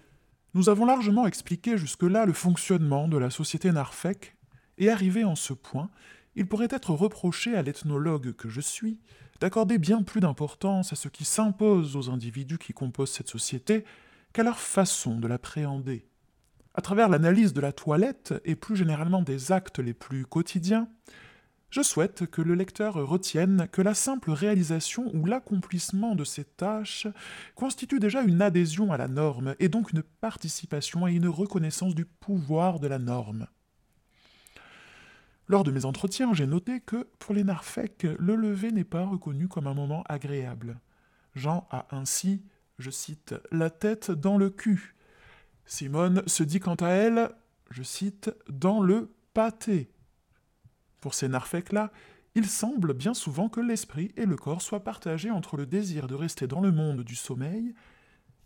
Nous avons largement expliqué jusque-là le fonctionnement de la société Narfec, et arrivé en ce point, il pourrait être reproché à l'ethnologue que je suis d'accorder bien plus d'importance à ce qui s'impose aux individus qui composent cette société qu'à leur façon de l'appréhender. À travers l'analyse de la toilette et plus généralement des actes les plus quotidiens, je souhaite que le lecteur retienne que la simple réalisation ou l'accomplissement de ces tâches constitue déjà une adhésion à la norme et donc une participation et une reconnaissance du pouvoir de la norme. Lors de mes entretiens, j'ai noté que, pour les narfèques, le lever n'est pas reconnu comme un moment agréable. Jean a ainsi, je cite, la tête dans le cul. Simone se dit quant à elle, je cite, dans le pâté. Pour ces narfèques-là, il semble bien souvent que l'esprit et le corps soient partagés entre le désir de rester dans le monde du sommeil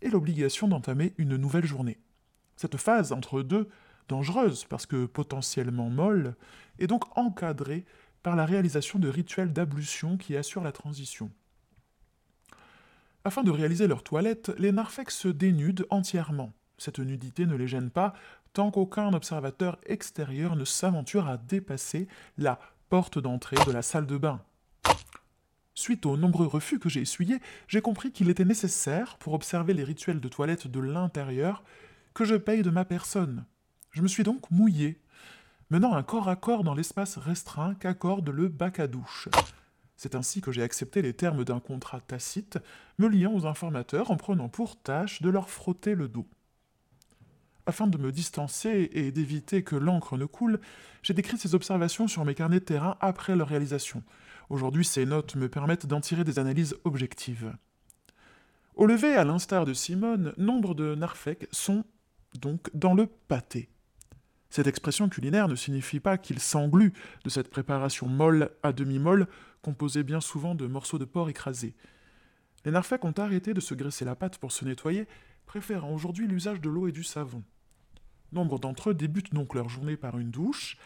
et l'obligation d'entamer une nouvelle journée. Cette phase entre deux dangereuse parce que potentiellement molle, est donc encadrée par la réalisation de rituels d'ablution qui assurent la transition. Afin de réaliser leur toilette, les narfecs se dénudent entièrement. Cette nudité ne les gêne pas tant qu'aucun observateur extérieur ne s'aventure à dépasser la porte d'entrée de la salle de bain. Suite aux nombreux refus que j'ai essuyés, j'ai compris qu'il était nécessaire, pour observer les rituels de toilette de l'intérieur, que je paye de ma personne. Je me suis donc mouillé, menant un corps à corps dans l'espace restreint qu'accorde le bac à douche. C'est ainsi que j'ai accepté les termes d'un contrat tacite, me liant aux informateurs en prenant pour tâche de leur frotter le dos. Afin de me distancer et d'éviter que l'encre ne coule, j'ai décrit ces observations sur mes carnets de terrain après leur réalisation. Aujourd'hui, ces notes me permettent d'en tirer des analyses objectives. Au lever, à l'instar de Simone, nombre de narfèques sont donc dans le pâté. Cette expression culinaire ne signifie pas qu'il s'englue de cette préparation molle à demi-molle, composée bien souvent de morceaux de porc écrasés. Les narfèques ont arrêté de se graisser la pâte pour se nettoyer, préférant aujourd'hui l'usage de l'eau et du savon. Nombre d'entre eux débutent donc leur journée par une douche,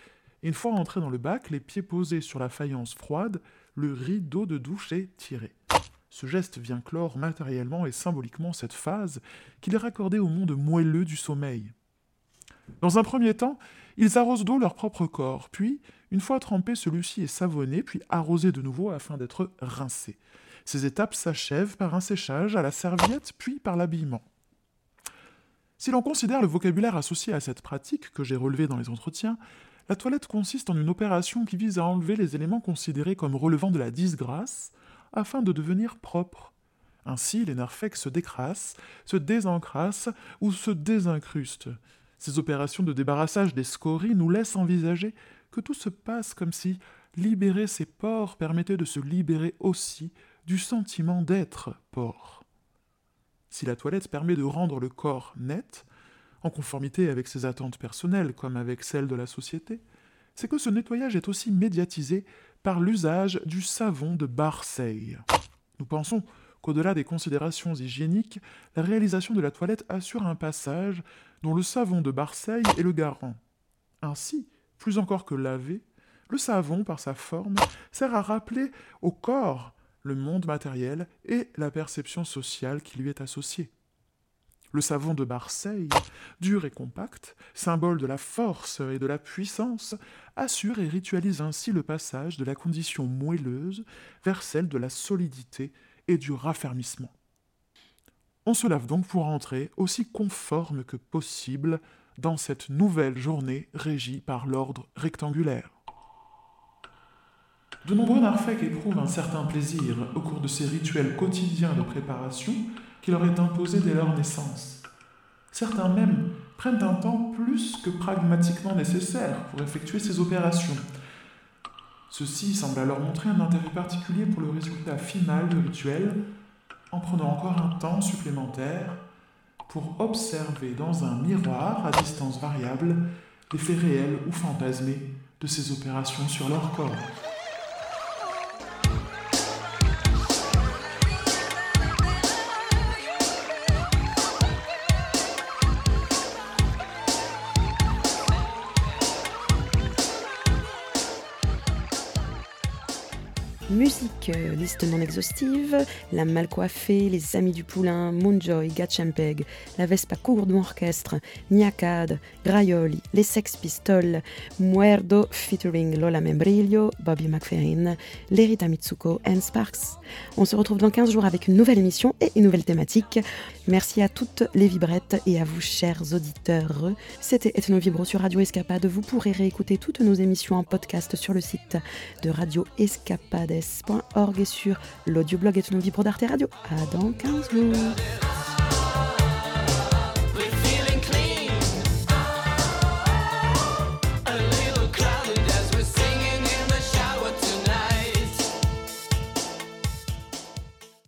une fois entrés dans le bac, les pieds posés sur la faïence froide, le rideau de douche est tiré. Ce geste vient clore matériellement et symboliquement cette phase qu'il est raccordé au monde moelleux du sommeil. Dans un premier temps, ils arrosent d'eau leur propre corps, puis, une fois trempé, celui-ci est savonné, puis arrosé de nouveau afin d'être rincé. Ces étapes s'achèvent par un séchage à la serviette, puis par l'habillement. Si l'on considère le vocabulaire associé à cette pratique que j'ai relevé dans les entretiens, la toilette consiste en une opération qui vise à enlever les éléments considérés comme relevant de la disgrâce afin de devenir propre. Ainsi, les narfecs se décrassent, se désencrassent ou se désincrustent. Ces opérations de débarrassage des scories nous laissent envisager que tout se passe comme si libérer ces porcs permettait de se libérer aussi du sentiment d'être porc. Si la toilette permet de rendre le corps net, en conformité avec ses attentes personnelles comme avec celles de la société, c'est que ce nettoyage est aussi médiatisé par l'usage du savon de Marseille. Nous pensons qu'au-delà des considérations hygiéniques, la réalisation de la toilette assure un passage dont le savon de Marseille est le garant. Ainsi, plus encore que laver, le savon, par sa forme, sert à rappeler au corps le monde matériel et la perception sociale qui lui est associée. Le savon de Marseille, dur et compact, symbole de la force et de la puissance, assure et ritualise ainsi le passage de la condition moelleuse vers celle de la solidité et du raffermissement. On se lave donc pour entrer aussi conforme que possible dans cette nouvelle journée régie par l'ordre rectangulaire. De nombreux narfèques éprouvent un certain plaisir au cours de ces rituels quotidiens de préparation qui leur est imposé dès leur naissance. Certains même prennent un temps plus que pragmatiquement nécessaire pour effectuer ces opérations. Ceci semble alors montrer un intérêt particulier pour le résultat final du rituel en prenant encore un temps supplémentaire pour observer dans un miroir à distance variable l'effet réel ou fantasmé de ces opérations sur leur corps. Musique, euh, liste non exhaustive, La Malcoiffée, Les Amis du Poulain, Moonjoy, Gatchampeg, La Vespa Courdon Orchestre, Niacad, Graioli, Les Sex Pistols, Muerdo featuring Lola Membrillo, Bobby McFerrin, Lerita Mitsuko and Sparks. On se retrouve dans 15 jours avec une nouvelle émission et une nouvelle thématique. Merci à toutes les vibrettes et à vous, chers auditeurs. C'était Ethno Vibro sur Radio Escapade. Vous pourrez réécouter toutes nos émissions en podcast sur le site de et sur l'audioblog Ethno Vibro d'Arte Radio. À dans 15 jours.